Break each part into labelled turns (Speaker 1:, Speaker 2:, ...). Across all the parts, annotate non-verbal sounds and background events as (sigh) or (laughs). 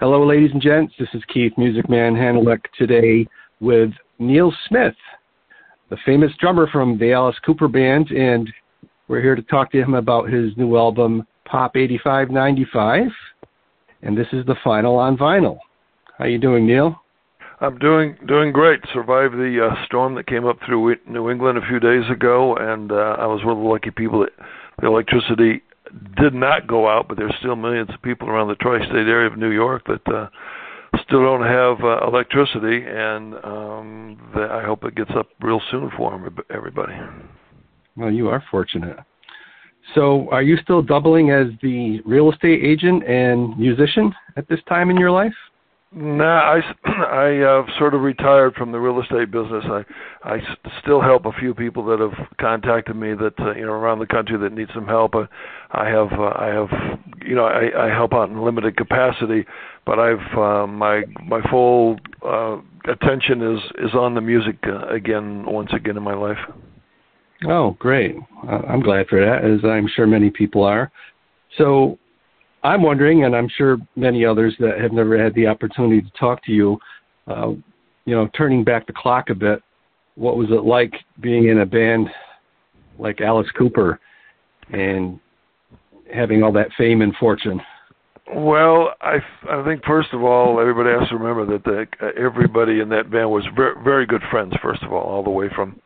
Speaker 1: Hello, ladies and gents. This is Keith Music Man Hannaleck today with Neal Smith, the famous drummer from the Alice Cooper Band, and we're here to talk to him about his new album, Pop 8595, and this is the final on vinyl. How you doing, Neal?
Speaker 2: I'm doing doing great. Survived the uh, storm that came up through New England a few days ago, and uh, I was one of the lucky people that the electricity did not go out, but there's still millions of people around the tri-state area of New York that uh, still don't have uh, electricity, and um, the, I hope it gets up real soon for them, everybody.
Speaker 1: Well, you are fortunate. So, are you still doubling as the real estate agent and musician at this time in your life?
Speaker 2: Nah, I (clears throat) I uh, sort of retired from the real estate business. I I still help a few people that have contacted me that uh, you know around the country that need some help. Uh, I have uh, I have you know I, I help out in limited capacity, but I've uh, my my full uh, attention is is on the music uh, again once again in my life.
Speaker 1: Oh, great! I'm glad for that, as I'm sure many people are. So, I'm wondering, and I'm sure many others that have never had the opportunity to talk to you, uh, you know, turning back the clock a bit, what was it like being in a band like Alice Cooper and having all that fame and fortune?
Speaker 2: Well, I I think first of all, everybody has to remember that the, everybody in that band was very very good friends. First of all, all the way from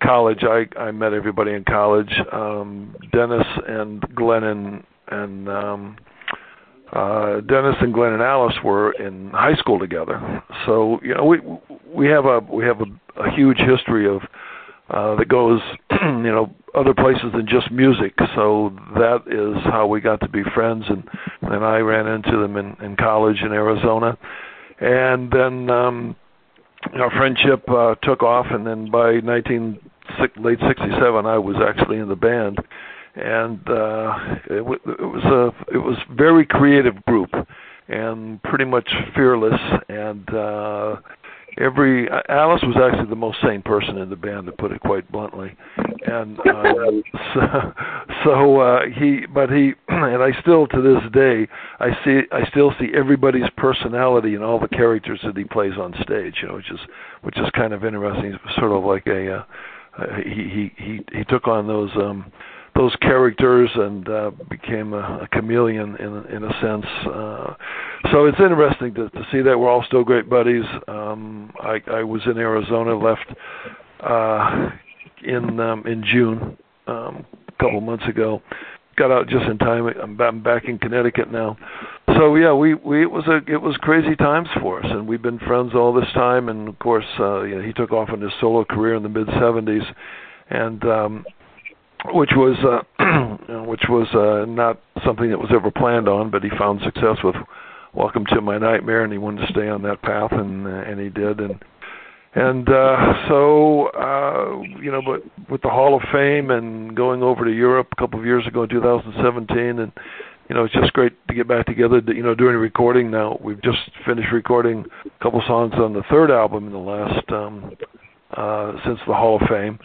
Speaker 2: college, I I met everybody in college. Um, Dennis and Glenn and and um, uh, Dennis and Glenn and Alice were in high school together. So you know we we have a we have a, a huge history of uh, that goes (clears throat) you know other places than just music. So that is how we got to be friends, and and I ran into them in, in college in Arizona, and then um, our friendship uh, took off, and then by 19 late '67 I was actually in the band and uh, it, w- it was a it was very creative group and pretty much fearless. And uh every Alice was actually the most sane person in the band to put it quite bluntly. And uh, (laughs) so, so uh he but he (clears throat) and I still to this day I see I still see everybody's personality in all the characters that he plays on stage you know which is which is kind of interesting. Sort of like a uh, he he he he took on those um those characters and uh, became a, a chameleon in in a sense. Uh, so it's interesting to, to see that we're all still great buddies. Um, I, I was in Arizona, left uh, in um, in June um, a couple months ago. Got out just in time. I'm, back in Connecticut now. So yeah, we we it was a it was crazy times for us, and we've been friends all this time. And of course, uh, you know, he took off in his solo career in the mid '70s, and um, which was (clears throat) uh, which was uh, not something that was ever planned on, but he found success with Welcome to My Nightmare, and he wanted to stay on that path, and uh, and he did, and and uh, so uh, you know, but with the Hall of Fame and going over to Europe a couple of years ago in 2017, and you know, it's just great to get back together. You know, doing a recording now. We've just finished recording a couple songs on the third album in the last um, uh, since the Hall of Fame,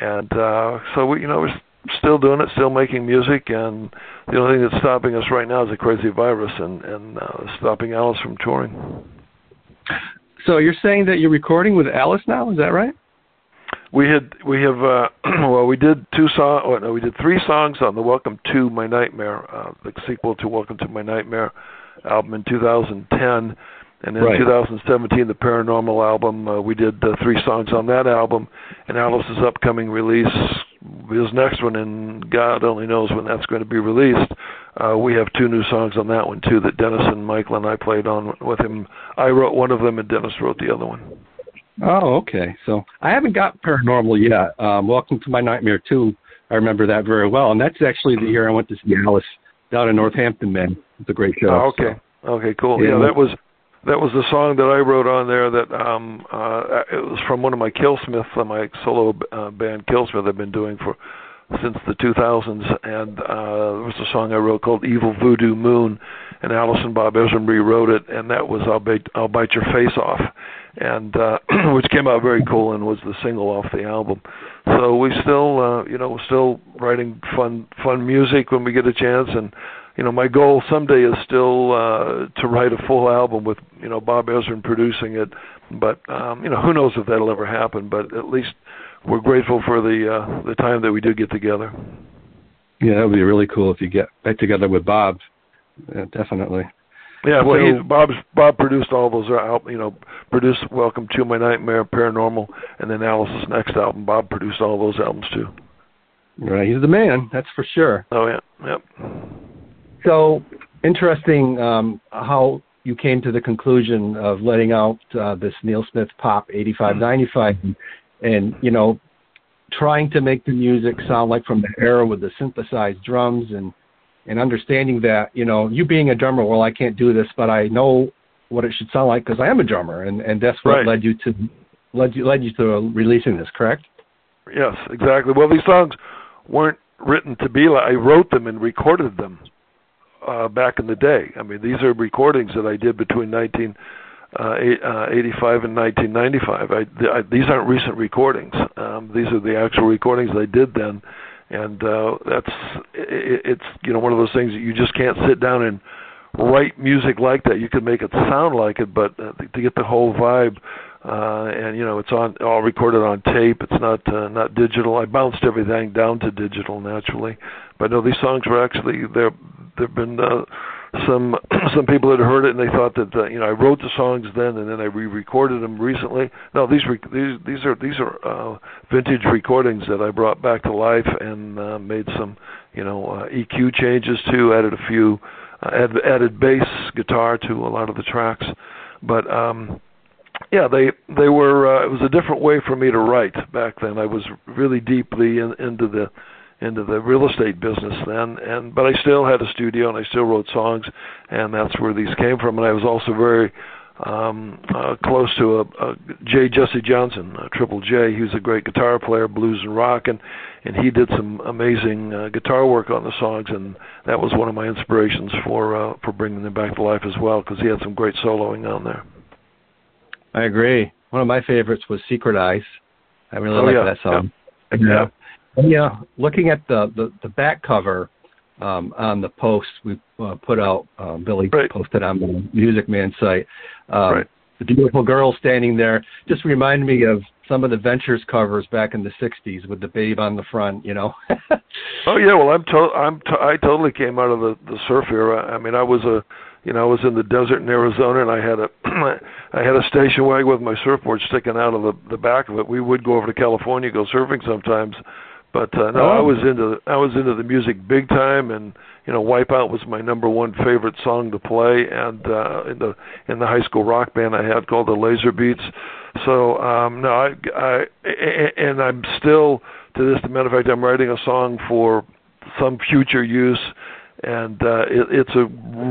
Speaker 2: and uh, so we, you know, we're still doing it, still making music, and the only thing that's stopping us right now is a crazy virus and and uh, stopping Alice from touring.
Speaker 1: So you're saying that you're recording with Alice now? Is that right?
Speaker 2: We had we have uh, (clears throat) well we did two songs oh, no we did three songs on the Welcome to My Nightmare uh, the sequel to Welcome to My Nightmare album in 2010 and in right. 2017, the Paranormal album, uh, we did uh, three songs on that album. And Alice's upcoming release, his next one, and God only knows when that's going to be released. Uh, we have two new songs on that one too that Dennis and Michael and I played on with him. I wrote one of them, and Dennis wrote the other one.
Speaker 1: Oh, okay. So I haven't got Paranormal yet. Um, Welcome to My Nightmare too. I remember that very well, and that's actually the year I went to see Alice down in Northampton. Man, it's a great show.
Speaker 2: Oh, okay.
Speaker 1: So.
Speaker 2: Okay, cool. Yeah, yeah that was that was the song that I wrote on there. That um, uh, it was from one of my Killsmith, uh, my solo uh, band Killsmith. I've been doing for since the 2000s, and uh, there was a song I wrote called "Evil Voodoo Moon," and Alice and Bob Ezrin rewrote it, and that was "I'll bite, I'll bite your face off," and uh, (clears throat) which came out very cool and was the single off the album. So we still, uh, you know, we're still writing fun, fun music when we get a chance, and you know, my goal someday is still uh, to write a full album with you know Bob Ezrin producing it. But um, you know, who knows if that'll ever happen? But at least we're grateful for the uh, the time that we do get together.
Speaker 1: Yeah, that would be really cool if you get back together with Bob. Yeah, definitely.
Speaker 2: Yeah, well, so, he, Bob's Bob produced all those out. You know, produced Welcome to My Nightmare, Paranormal, and then Alice's next album. Bob produced all those albums too.
Speaker 1: Right, he's the man. That's for sure.
Speaker 2: Oh yeah, yep.
Speaker 1: So interesting um, how you came to the conclusion of letting out uh, this Neal Smith Pop 8595, and, and you know, trying to make the music sound like from the era with the synthesized drums and and understanding that you know you being a drummer well i can't do this but i know what it should sound like because i am a drummer and and that's what
Speaker 2: right.
Speaker 1: led you to led you led you to releasing this correct?
Speaker 2: Yes exactly. Well these songs weren't written to be like i wrote them and recorded them uh back in the day i mean these are recordings that i did between 19 uh, uh, 85 and 1995. I, I, these aren't recent recordings. Um, these are the actual recordings I did then and uh, that's it, it's you know one of those things that you just can't sit down and write music like that. You can make it sound like it, but uh, to get the whole vibe, uh, and you know it's on all recorded on tape. It's not uh, not digital. I bounced everything down to digital naturally, but no, these songs were actually there. There've been uh, some (clears throat) some people had heard it and they thought that uh, you know I wrote the songs then and then I re-recorded them recently. No, these re- these these are these are uh, vintage recordings that I brought back to life and uh, made some you know uh, EQ changes to, added a few, uh, add, added bass guitar to a lot of the tracks, but. um yeah, they they were. Uh, it was a different way for me to write back then. I was really deeply in, into the into the real estate business then and but I still had a studio and I still wrote songs and that's where these came from and I was also very um uh, close to a, a J Jesse Johnson a Triple J he was a great guitar player blues and rock and and he did some amazing uh, guitar work on the songs and that was one of my inspirations for uh, for bringing them back to life as well because he had some great soloing on there
Speaker 1: I agree one of my favorites was Secret Eyes I really
Speaker 2: oh,
Speaker 1: like
Speaker 2: yeah,
Speaker 1: that song
Speaker 2: yeah. yeah.
Speaker 1: Yeah, looking at the the, the back cover um, on the post we uh, put out, um, Billy
Speaker 2: right.
Speaker 1: posted on the MuzikMan site. Um,
Speaker 2: right.
Speaker 1: The beautiful girl standing there just reminded me of some of the Ventures covers back in the '60s with the babe on the front. You know. (laughs)
Speaker 2: oh yeah, well I'm to- I'm to- I totally came out of the the surf era. I mean I was a you know, I was in the desert in Arizona and I had a (clears throat) I had a station wagon with my surfboard sticking out of the the back of it. We would go over to California, go surfing sometimes, but uh, no,
Speaker 1: oh.
Speaker 2: I was into I was into the music big time, and you know, Wipeout was my number one favorite song to play, and uh, in the in the high school rock band I had called the Laser Beats. So um, no, I, I and I'm still to this. matter of fact, I'm writing a song for some future use and uh it, it's a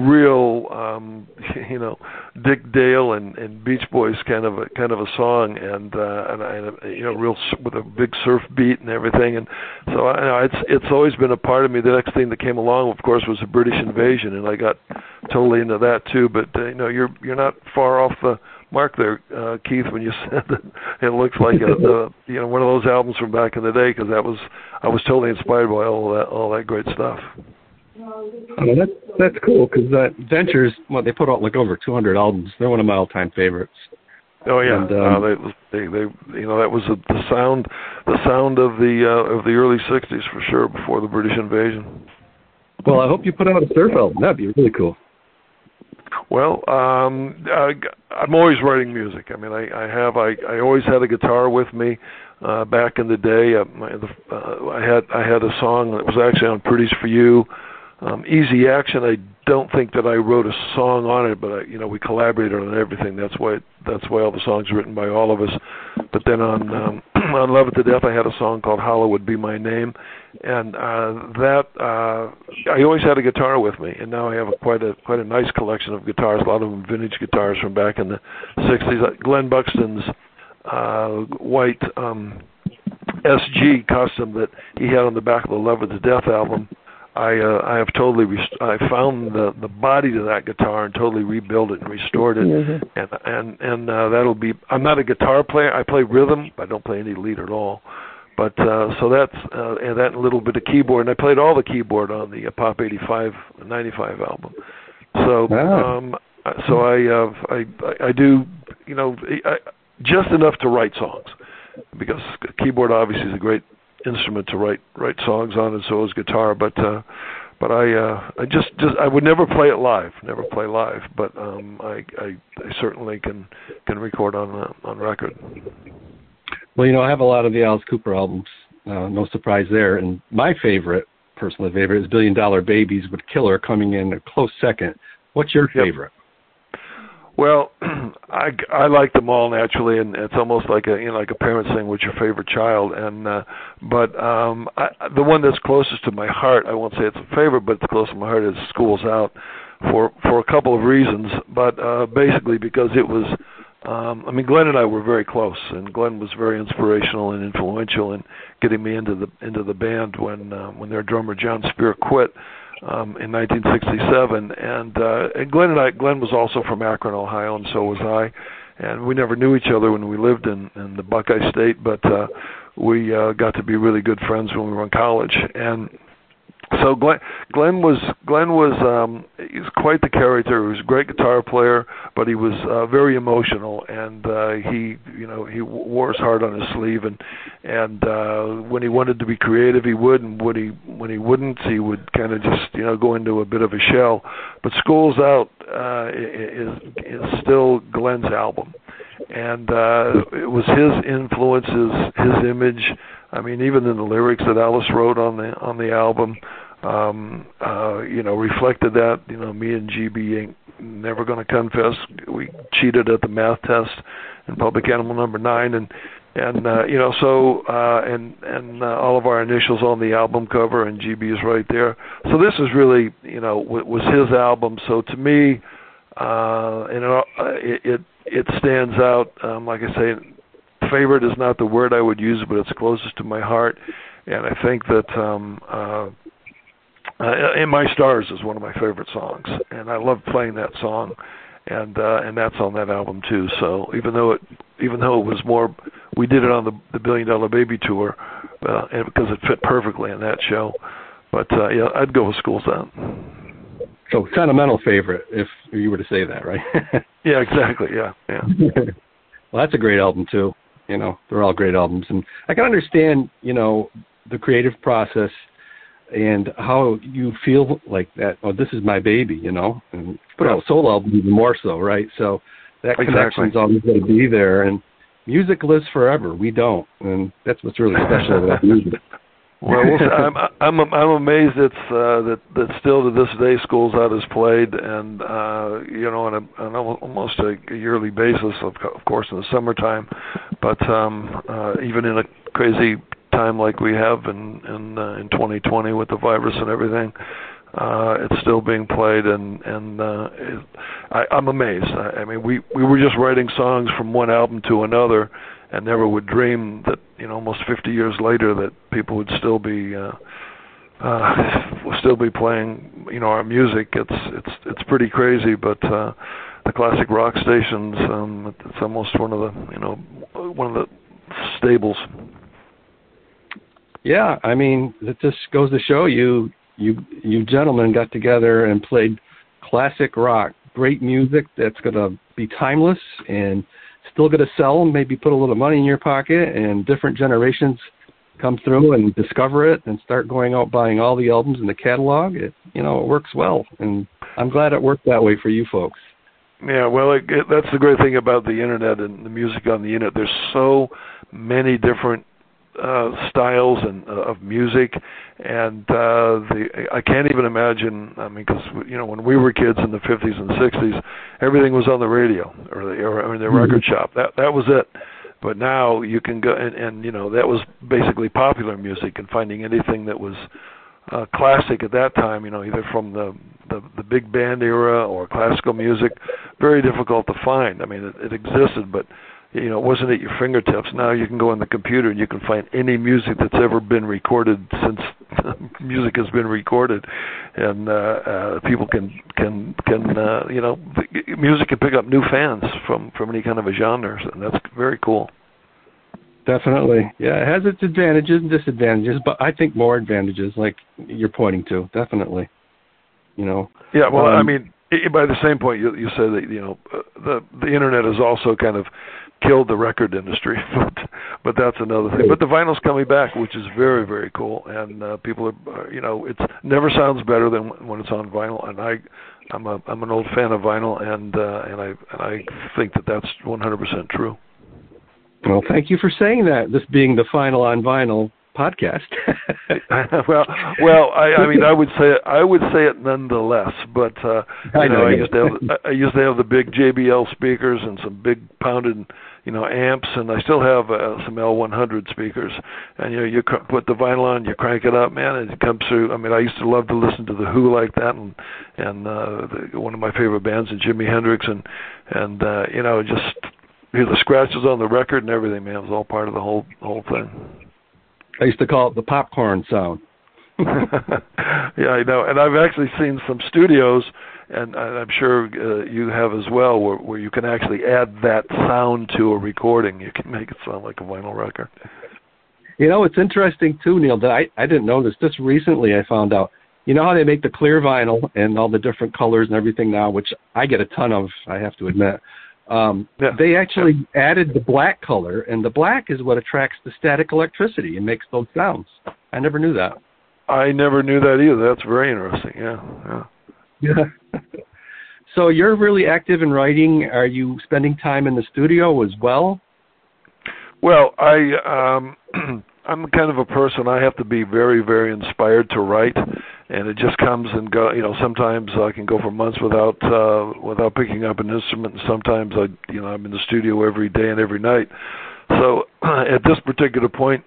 Speaker 2: real um (laughs) you know Dick Dale and and Beach Boys kind of a kind of a song and uh and, and you know real with a big surf beat and everything. And so I know it's it's always been a part of me. The next thing that came along of course was the British invasion and I got totally into that too. But uh, you know you're you're not far off the mark there uh Keith when you (laughs) said that it looks like a, a you know one of those albums from back in the day because that was I was totally inspired by all that all that great stuff
Speaker 1: Oh, that's that's cool because uh, Ventures, well, they put out like over 200 albums. They're one of my all-time favorites.
Speaker 2: Oh yeah,
Speaker 1: and, um,
Speaker 2: uh, they, they they you know that was a, the sound the sound of the uh, of the early '60s for sure before the British invasion.
Speaker 1: Well, I hope you put out a surf album. That'd be really cool.
Speaker 2: Well, um, I, I'm always writing music. I mean, I, I have I, I always had a guitar with me. Uh, back in the day, uh, my, the, uh, I had I had a song that was actually on "Pretties for You." Um, Easy Action, I don't think that I wrote a song on it, but I, you know we collaborated on everything. That's why that's why all the songs are written by all of us. But then on um, (clears throat) on Love It to Death, I had a song called "Hallowed Be My Name," and uh, that uh, I always had a guitar with me, and now I have a, quite a quite a nice collection of guitars. A lot of them vintage guitars from back in the '60s. Like Glenn Buxton's uh, white um, SG custom that he had on the back of the Love It to Death album I uh, I have totally rest- I found the the body to that guitar and totally rebuilt it and restored it
Speaker 3: mm-hmm.
Speaker 2: and and and uh, that'll be I'm not a guitar player I play rhythm I don't play any lead at all but uh, so that's uh, and that little bit of keyboard, and I played all the keyboard on the uh, Pop 85 95 album. So
Speaker 1: Wow.
Speaker 2: um, so I uh, I I do you know I, just enough to write songs because keyboard obviously is a great instrument to write write songs on, and so is guitar. But uh, but I uh, I just just I would never play it live, never play live. But um, I, I I certainly can can record on uh, on record.
Speaker 1: Well, you know, I have a lot of the Alice Cooper albums. Uh, no surprise there. And my favorite, personal favorite, is Billion Dollar Babies with Killer coming in a close second. What's your
Speaker 2: Yep. Well, (clears throat) I I like them all naturally, and it's almost like a you know like a parent saying what's your favorite child, and uh, but um, I, the one that's closest to my heart, I won't say it's a favorite, but it's close to my heart is Schools Out, for for a couple of reasons, but uh, basically because it was. Um, I mean, Glenn and I were very close, and Glenn was very inspirational and influential in getting me into the into the band when uh, when their drummer John Speer quit um, in 1967. And, uh, and Glenn and I, Glenn was also from Akron, Ohio, and so was I. And we never knew each other when we lived in, in the Buckeye State, but uh, we uh, got to be really good friends when we were in college. And so Glenn, Glenn was Glenn was um, he's quite the character. He was a great guitar player, but he was uh, very emotional, and uh, he you know he wore his heart on his sleeve. And and uh, when he wanted to be creative, he would, and when he when he wouldn't, he would kind of just you know go into a bit of a shell. But Schools Out uh, is is still Glenn's album, and uh, it was his influences, his image. I mean, even in the lyrics that Alice wrote on the on the album, um, uh, you know, reflected that. You know, me and GB ain't never going to confess. We cheated at the math test in Public Animal Number Nine, and and uh, you know, so uh, and and uh, all of our initials on the album cover, and GB is right there. So this is really, you know, w- was his album. So to me, uh, and it, it it stands out. Um, like I say, favorite is not the word I would use, but it's closest to my heart. And I think that um, uh, uh, "In My Stars" is one of my favorite songs, and I love playing that song. And uh, and that's on that album too. So even though it even though it was more, we did it on the the Billion Dollar Baby tour, uh, and because it fit perfectly in that show. But uh, yeah, I'd go with Schools Out.
Speaker 1: So sentimental favorite, if you were to say that, right? (laughs)
Speaker 2: Yeah, exactly. Yeah, yeah. (laughs)
Speaker 1: well, that's a great album too. You know, they're all great albums, and I can understand, you know, the creative process and how you feel like that. Oh, this is my baby, you know. And put out a solo album even more so, right? So that
Speaker 2: Exactly.
Speaker 1: connection's always going to be there, and music lives forever. We don't, and that's what's really special about (laughs) music.
Speaker 2: Well, we'll. I'm I'm I'm amazed it's uh, that that still to this day Schools Out is played, and uh, you know on a on almost a yearly basis, of, of course, in the summertime, but um, uh, even in a crazy time like we have in in uh, in 2020 with the virus and everything. Uh, it's still being played, and and uh, it, I, I'm amazed. I, I mean, we we were just writing songs from one album to another, and never would dream that you know almost 50 years later that people would still be uh uh will (laughs) still be playing you know our music. It's it's it's pretty crazy but uh the classic rock stations um it's almost one of the you know one of the stables.
Speaker 1: Yeah, I mean, it just goes to show you, you, you gentlemen got together and played classic rock, great music that's going to be timeless and still going to sell. and Maybe put a little money in your pocket, and different generations come through and discover it and start going out buying all the albums in the catalog. It, you know, it works well, and I'm glad it worked that way for you folks.
Speaker 2: Yeah, well, it, it, that's the great thing about the internet and the music on the internet. There's so many different uh, styles and uh, of music, and uh, the I can't even imagine. I mean, because you know, when we were kids in the 50s and 60s, everything was on the radio or the or in the record shop. That that was it. But now you can go and, and you know that was basically popular music and finding anything that was uh, classic at that time, you know, either from the, the the big band era or classical music, very difficult to find. I mean, it, it existed, but you know, it wasn't at your fingertips. Now you can go on the computer and you can find any music that's ever been recorded since (laughs) music has been recorded, and uh, uh, people can can can uh, you know, music can pick up new fans from from any kind of a genre, and that's very cool.
Speaker 1: Definitely. Yeah, it has its advantages and disadvantages, but I think more advantages, like you're pointing to. Definitely. You know.
Speaker 2: Yeah. Well, um, I mean, by the same point, you, you said that you know uh, the the internet has also kind of killed the record industry, (laughs) but but that's another thing. But the vinyl's coming back, which is very very cool, and uh, people are you know it never sounds better than when it's on vinyl, and I I'm a I'm an old fan of vinyl, and uh, and I and I think that that's 100% true.
Speaker 1: Well, thank you for saying that. This being the final on vinyl podcast. (laughs)
Speaker 2: well, well, I, I mean, I would say I would say it nonetheless. But uh, you I know, I used to have (laughs) I used to have the big JBL speakers and some big pounded you know amps, and I still have uh, some L100 speakers. And you know, you cr- put the vinyl on, you crank it up, man, and it comes through. I mean, I used to love to listen to the Who like that, and and uh, the, one of my favorite bands is Jimi Hendrix, and and uh, you know, just hear the scratches on the record and everything, man. It was all part of the whole whole thing.
Speaker 1: I used to call it the popcorn sound. (laughs)
Speaker 2: yeah, I know, and I've actually seen some studios, and I'm sure uh, you have as well, where, where you can actually add that sound to a recording. You can make it sound like a vinyl record.
Speaker 1: You know, it's interesting too, Neal. That I I didn't know this. Just recently, I found out. You know how they make the clear vinyl and all the different colors and everything now, which I get a ton of. I have to admit. Um, yeah. They actually yeah. added the black color, and the black is what attracts the static electricity and makes those sounds. I never knew that.
Speaker 2: I never knew that either. That's very interesting. Yeah, yeah.
Speaker 1: Yeah. (laughs) so you're really active in writing. Are you spending time in the studio as well?
Speaker 2: Well, I um (clears throat) I'm kind of a person I have to be very very inspired to write and it just comes and go. You know, sometimes I can go for months without uh, without picking up an instrument, and sometimes I, you know, I'm in the studio every day and every night. So (clears throat) at this particular point,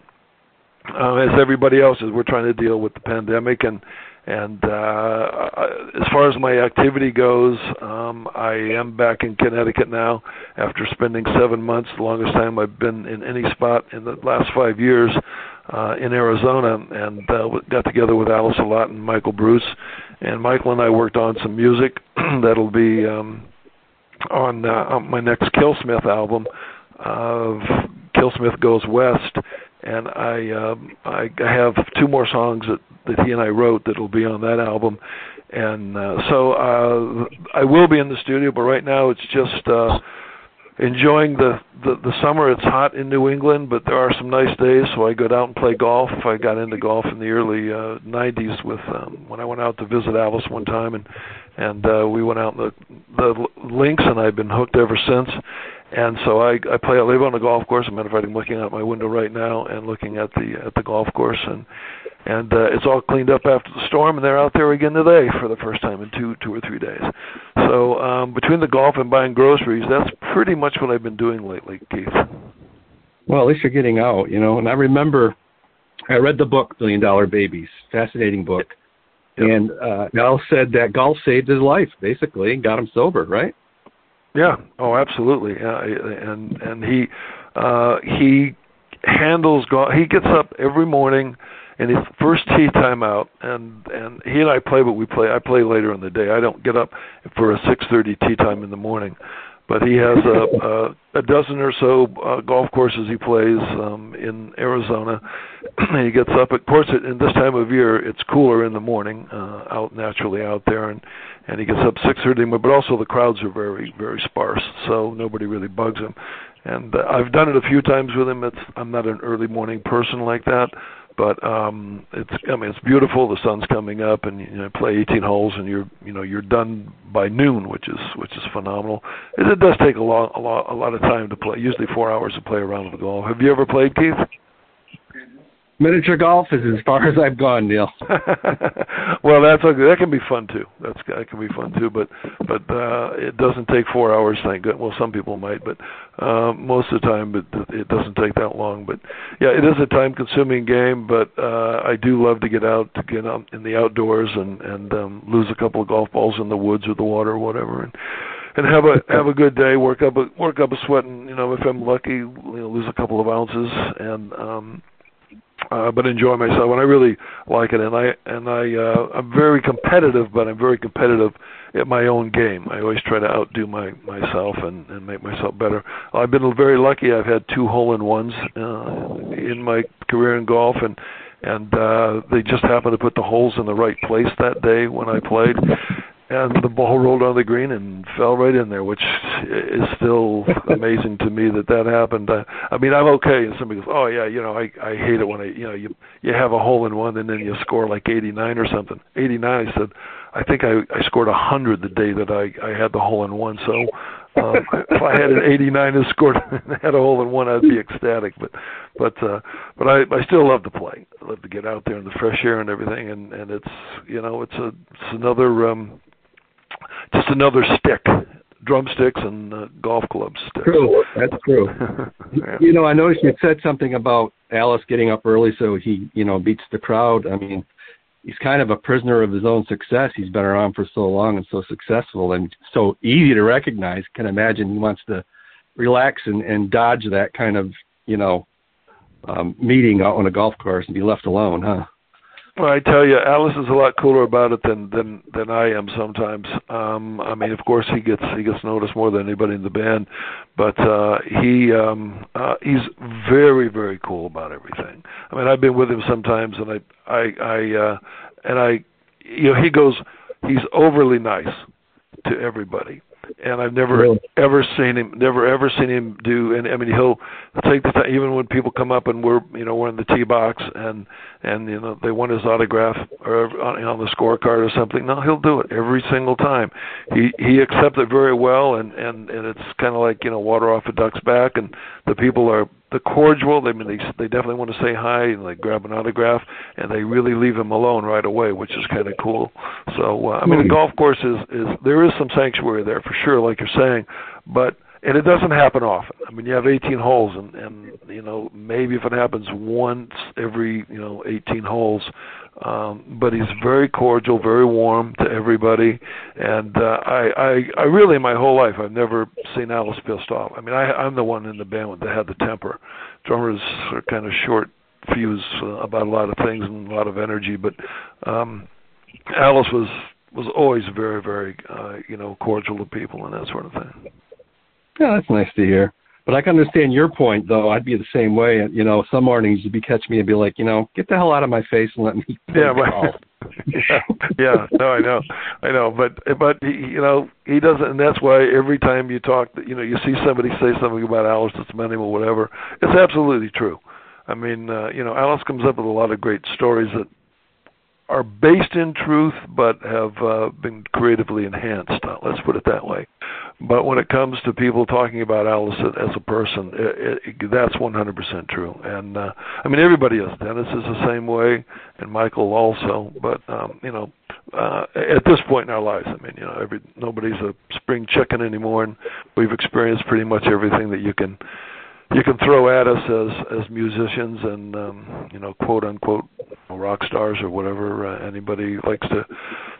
Speaker 2: uh, as everybody else is, we're trying to deal with the pandemic and and uh, as far as my activity goes, um, I am back in Connecticut now after spending seven months, the longest time I've been in any spot in the last five years uh, in Arizona, and uh, got together with Alice a lot and Michael Bruce, and Michael and I worked on some music (clears throat) that'll be um, on, uh, on my next Killsmith album of Killsmith Goes West, and I um, I have two more songs that that he and I wrote that'll be on that album, and uh, so uh, I will be in the studio, but right now it's just. Uh, enjoying the, the the summer. It's hot in New England, but there are some nice days, so I go out and play golf. I got into golf in the early uh, 90s with um, when I went out to visit Alice one time, and and uh, we went out in the the links, and I've been hooked ever since. And so I I play I live on the golf course. A matter of fact, I'm looking out my window right now and looking at the at the golf course and and uh, it's all cleaned up after the storm, and they're out there again today for the first time in two two or three days. So um, between the golf and buying groceries, that's pretty much what I've been doing lately, Keith.
Speaker 1: Well, at least you're getting out, you know. And I remember I read the book Billion Dollar Babies, fascinating book, yep. and uh, Al said that golf saved his life, basically, and got him sober, right?
Speaker 2: Yeah. Oh, absolutely. Yeah. And and he uh, he handles golf. He gets up every morning and his first tee time out and and he and I play but we play I play later in the day. I don't get up for a 6:30 tee time in the morning. But he has a (laughs) a, a dozen or so uh, golf courses he plays um in Arizona. (clears throat) he gets up of course in this time of year it's cooler in the morning uh out naturally out there and and he gets up 6:30 but also the crowds are very very sparse so nobody really bugs him and uh, I've done it a few times with him. It's I'm not an early morning person like that, but um it's I mean it's beautiful. The sun's coming up, and you know play 18 holes, and you're you know you're done by noon, which is which is phenomenal. It, it does take a lot a lot a lot of time to play. Usually four hours to play around with the golf. Have you ever played, Keith?
Speaker 1: Miniature golf is as far as I've gone, Neal. (laughs)
Speaker 2: well, that's okay. That can be fun too. That's that can be fun too. But but uh, it doesn't take four hours. Thank God. Well, some people might, but uh, most of the time, but it doesn't take that long. But yeah, it is a time-consuming game. But uh, I do love to get out to get out in the outdoors and and um, lose a couple of golf balls in the woods or the water or whatever. And and have a have a good day. Work up a work up a sweat, and you know if I'm lucky, you know, lose a couple of ounces, and um, uh, but enjoy myself. And I really like it. And I and I uh, I'm very competitive, but I'm very competitive at my own game. I always try to outdo my myself and and make myself better. I've been very lucky. I've had two hole in ones uh, in my career in golf, and and uh, they just happened to put the holes in the right place that day when I played and the ball rolled on the green and fell right in there, which is still (laughs) amazing to me that that happened. Uh, I mean, I'm okay. And somebody goes, "Oh yeah, you know, I I hate it when I, you know, you you have a hole in one and then you score like 89 or something." 89, I said, I think I I scored a 100 the day that I I had the hole in one. So um, (laughs) if I had an 89 and scored (laughs) and had a hole in one, I'd be ecstatic. But but uh, but I I still love to play. I love to get out there in the fresh air and everything. And and it's you know it's a it's another um just another stick, drumsticks and uh, golf club sticks.
Speaker 1: True, that's true. (laughs) yeah. You know, I noticed you said something about Alice getting up early so he, you know, beats the crowd. I mean, he's kind of a prisoner of his own success. He's been around for so long and so successful and so easy to recognize. Can imagine he wants to relax and, and dodge that kind of, you know, um, meeting out on a golf course and be left alone, huh?
Speaker 2: Well, I tell you, Alice is a lot cooler about it than than than I am sometimes. Um I mean, of course he gets he gets noticed more than anybody in the band, but uh he um uh he's very very cool about everything. I mean, I've been with him sometimes and I I I uh and I you know, he goes he's overly nice to everybody and I've never really? ever seen him, never ever seen him do. And I mean, he'll take the time, even when people come up and we're, you know, we're in the tee box and and you know they want his autograph or on, on the scorecard or something. No, he'll do it every single time. He he accepts it very well, and and and it's kind of like you know water off a duck's back, and the people are the cordial. I mean, they they definitely want to say hi and they grab an autograph, and they really leave him alone right away, which is kind of cool. So uh, I mean, the hmm. golf course is is there is some sanctuary there for sure, like you're saying, but and it doesn't happen often. I mean, you have 18 holes, and and you know maybe if it happens once every you know 18 holes, um, but he's very cordial, very warm to everybody, and uh, I, I I really my whole life I've never seen Alice pissed off. I mean, I, I'm the one in the band that had the temper. Drummers are kind of short fuse uh, about a lot of things and a lot of energy, but um, Alice was was always very very uh, you know cordial to people and that sort of thing.
Speaker 1: Yeah, that's nice to hear. But I can understand your point, though. I'd be the same way. You know, some mornings you'd be catch me and be like, you know, get the hell out of my face and let me. (laughs)
Speaker 2: Yeah, yeah, (laughs) yeah. No, I know, I know. But but he, you know, he doesn't, and that's why every time you talk, you know, you see somebody say something about Alice that's meant or whatever. It's absolutely true. I mean, uh, you know, Alice comes up with a lot of great stories that are based in truth but have uh, been creatively enhanced. Let's put it that way. But when it comes to people talking about Alice as a person, it, it, that's 100% true. And uh, I mean, everybody is. Dennis is the same way, and Michael also. But um, you know, uh, at this point in our lives, I mean, you know, every nobody's a spring chicken anymore, and we've experienced pretty much everything that you can you can throw at us as as musicians and um, you know, quote unquote rock stars or whatever uh, anybody likes to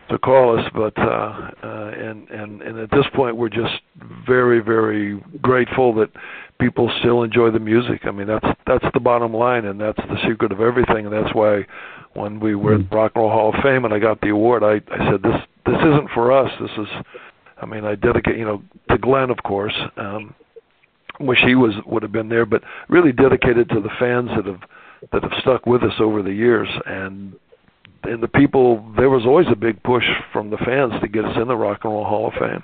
Speaker 2: to call us but uh, uh and and and at this point we're just very very grateful that people still enjoy the music. I mean that's that's the bottom line and that's the secret of everything and that's why when we were at rock and roll hall of fame and i got the award i i said this this isn't for us. This is i mean i dedicate you know to glenn of course um wish he was would have been there but really dedicated to the fans that have that have stuck with us over the years. And and the people there was always a big push from the fans to get us in the rock and roll hall of fame.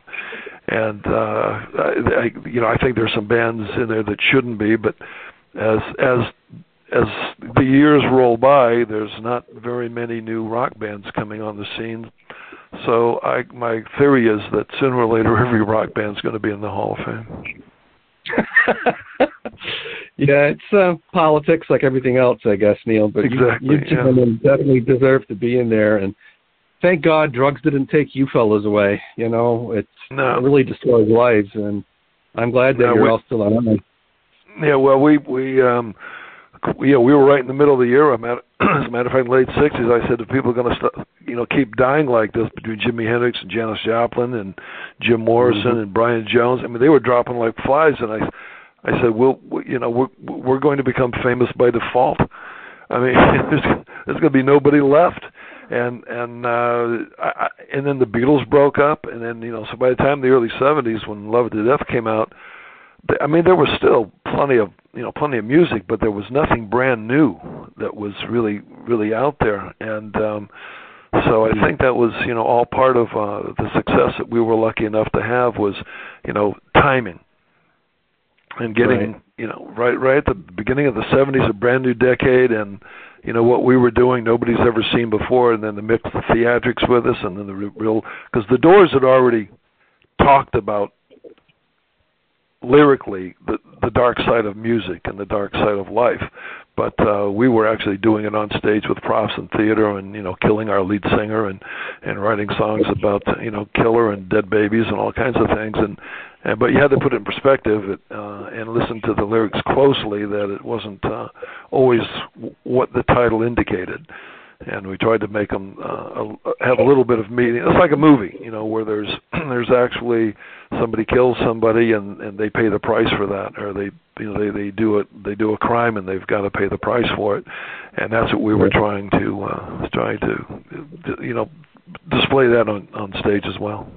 Speaker 2: And uh I, you know i think there's some bands in there that shouldn't be but as as as the years roll by there's not very many new rock bands coming on the scene. So i my theory is that sooner or later (laughs) every rock band's going to be in the hall of fame (laughs)
Speaker 1: yeah, it's uh, politics like everything else, I guess, Neal. But
Speaker 2: exactly,
Speaker 1: you, you gentlemen
Speaker 2: yeah.
Speaker 1: definitely deserve to be in there, and thank God drugs didn't take you fellows away. You know, it's
Speaker 2: no.
Speaker 1: it really destroys lives, and I'm glad that no, you're
Speaker 2: we,
Speaker 1: all still on.
Speaker 2: Yeah, well, we we um we, we were right in the middle of the year. I'm at, (clears throat) as a matter of fact, late '60s. I said, if people are going to, st- you know, keep dying like this between Jimi Hendrix and Janis Joplin and Jim Morrison mm-hmm. and Brian Jones, I mean, they were dropping like flies. And I, I said, well, we, you know, we're we're going to become famous by default. I mean, (laughs) there's there's going to be nobody left. And and uh, I, and then the Beatles broke up, and then you know, so by the time the early '70s, when Love to Death came out, I mean, there was still plenty of you know plenty of music, but there was nothing brand new that was really really out there. And um, so I think that was you know all part of uh, the success that we were lucky enough to have was you know timing and getting
Speaker 1: right.
Speaker 2: you know right right at the beginning of the 70s a brand new decade and you know what we were doing nobody's ever seen before and then the mix the theatrics with us and then the real because the doors had already talked about lyrically the the dark side of music and the dark side of life but uh we were actually doing it on stage with props and theater and you know killing our lead singer and and writing songs about you know killer and dead babies and all kinds of things. And and but you had to put it in perspective uh and listen to the lyrics closely that it wasn't uh always w- what the title indicated and we tried to make them uh, have a little bit of meaning. It's like a movie, you know, where there's (clears throat) there's actually somebody kills somebody and and they pay the price for that, or they you know they they do it they do a crime and they've got to pay the price for it, and that's what we were trying to uh, trying to you know display that on on stage as well.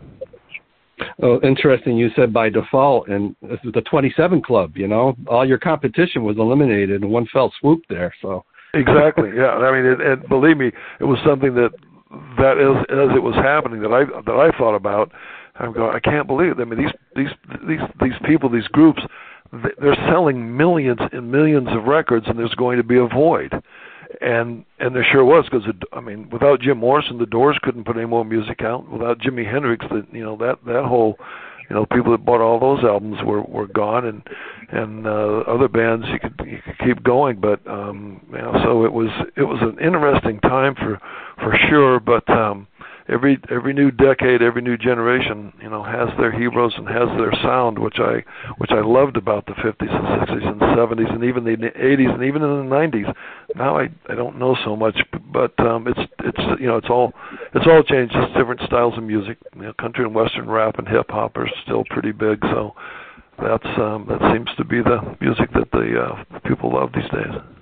Speaker 1: Oh, interesting. You said by default, and this is the 27 Club. You know, all your competition was eliminated in one fell swoop there. So
Speaker 2: Exactly. Yeah. I mean, it, and believe me, it was something that that as as it was happening that I that I thought about. I'm going. I can't believe it. I mean, these these these these people, these groups, they're selling millions and millions of records, and there's going to be a void. And and there sure was because I mean, without Jim Morrison, the Doors couldn't put any more music out. Without Jimi Hendrix, that you know that that whole you know people that bought all those albums were were gone and and uh other bands you could you could keep going but um you know so it was it was an interesting time for for sure but um every every new decade, every new generation, you know, has their heroes and has their sound, which I which I loved about the 50s and 60s and 70s and even the 80s and even in the 90s. Now I I don't know so much, but um, it's it's you know it's all it's all changed. Just different styles of music. You know, country and western rap and hip hop are still pretty big. So that's um, that seems to be the music that the uh, people love these days.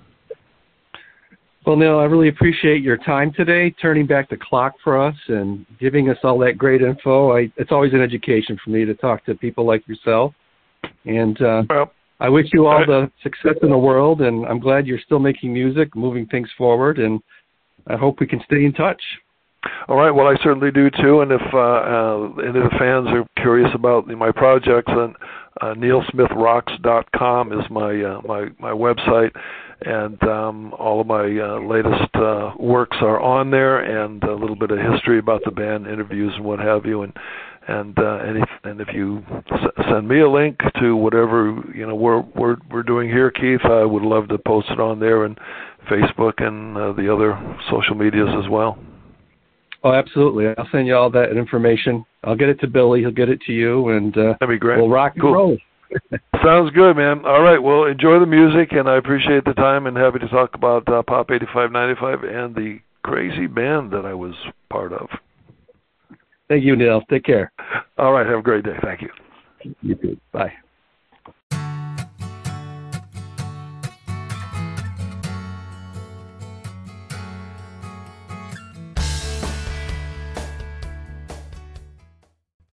Speaker 1: Well, Neal, I really appreciate your time today, turning back the clock for us and giving us all that great info. I, it's always an education for me to talk to people like yourself. And uh,
Speaker 2: well,
Speaker 1: I wish you all the success in the world, and I'm glad you're still making music, moving things forward, and I hope we can stay in touch.
Speaker 2: All right. Well, I certainly do too. And if uh, uh, any of the fans are curious about my projects, then uh, nealsmithrocks.com is my uh, my my website, and um, all of my uh, latest uh, works are on there, and a little bit of history about the band, interviews, and what have you, and and uh, and if and if you s- send me a link to whatever you know we're we're we're doing here, Keith, I would love to post it on there and Facebook and uh, the other social medias as well.
Speaker 1: Oh, absolutely. I'll send you all that information. I'll get it to Billy. He'll get it to you, and uh,
Speaker 2: that'd be great.
Speaker 1: We'll rock and
Speaker 2: cool.
Speaker 1: roll.
Speaker 2: Sounds good, man. All right. Well, enjoy the music, and I appreciate the time and happy to talk about uh, Pop 8595 and the crazy band that I was part of.
Speaker 1: Thank you, Neal. Take care.
Speaker 2: All right. Have a great day. Thank you.
Speaker 1: You too. Bye.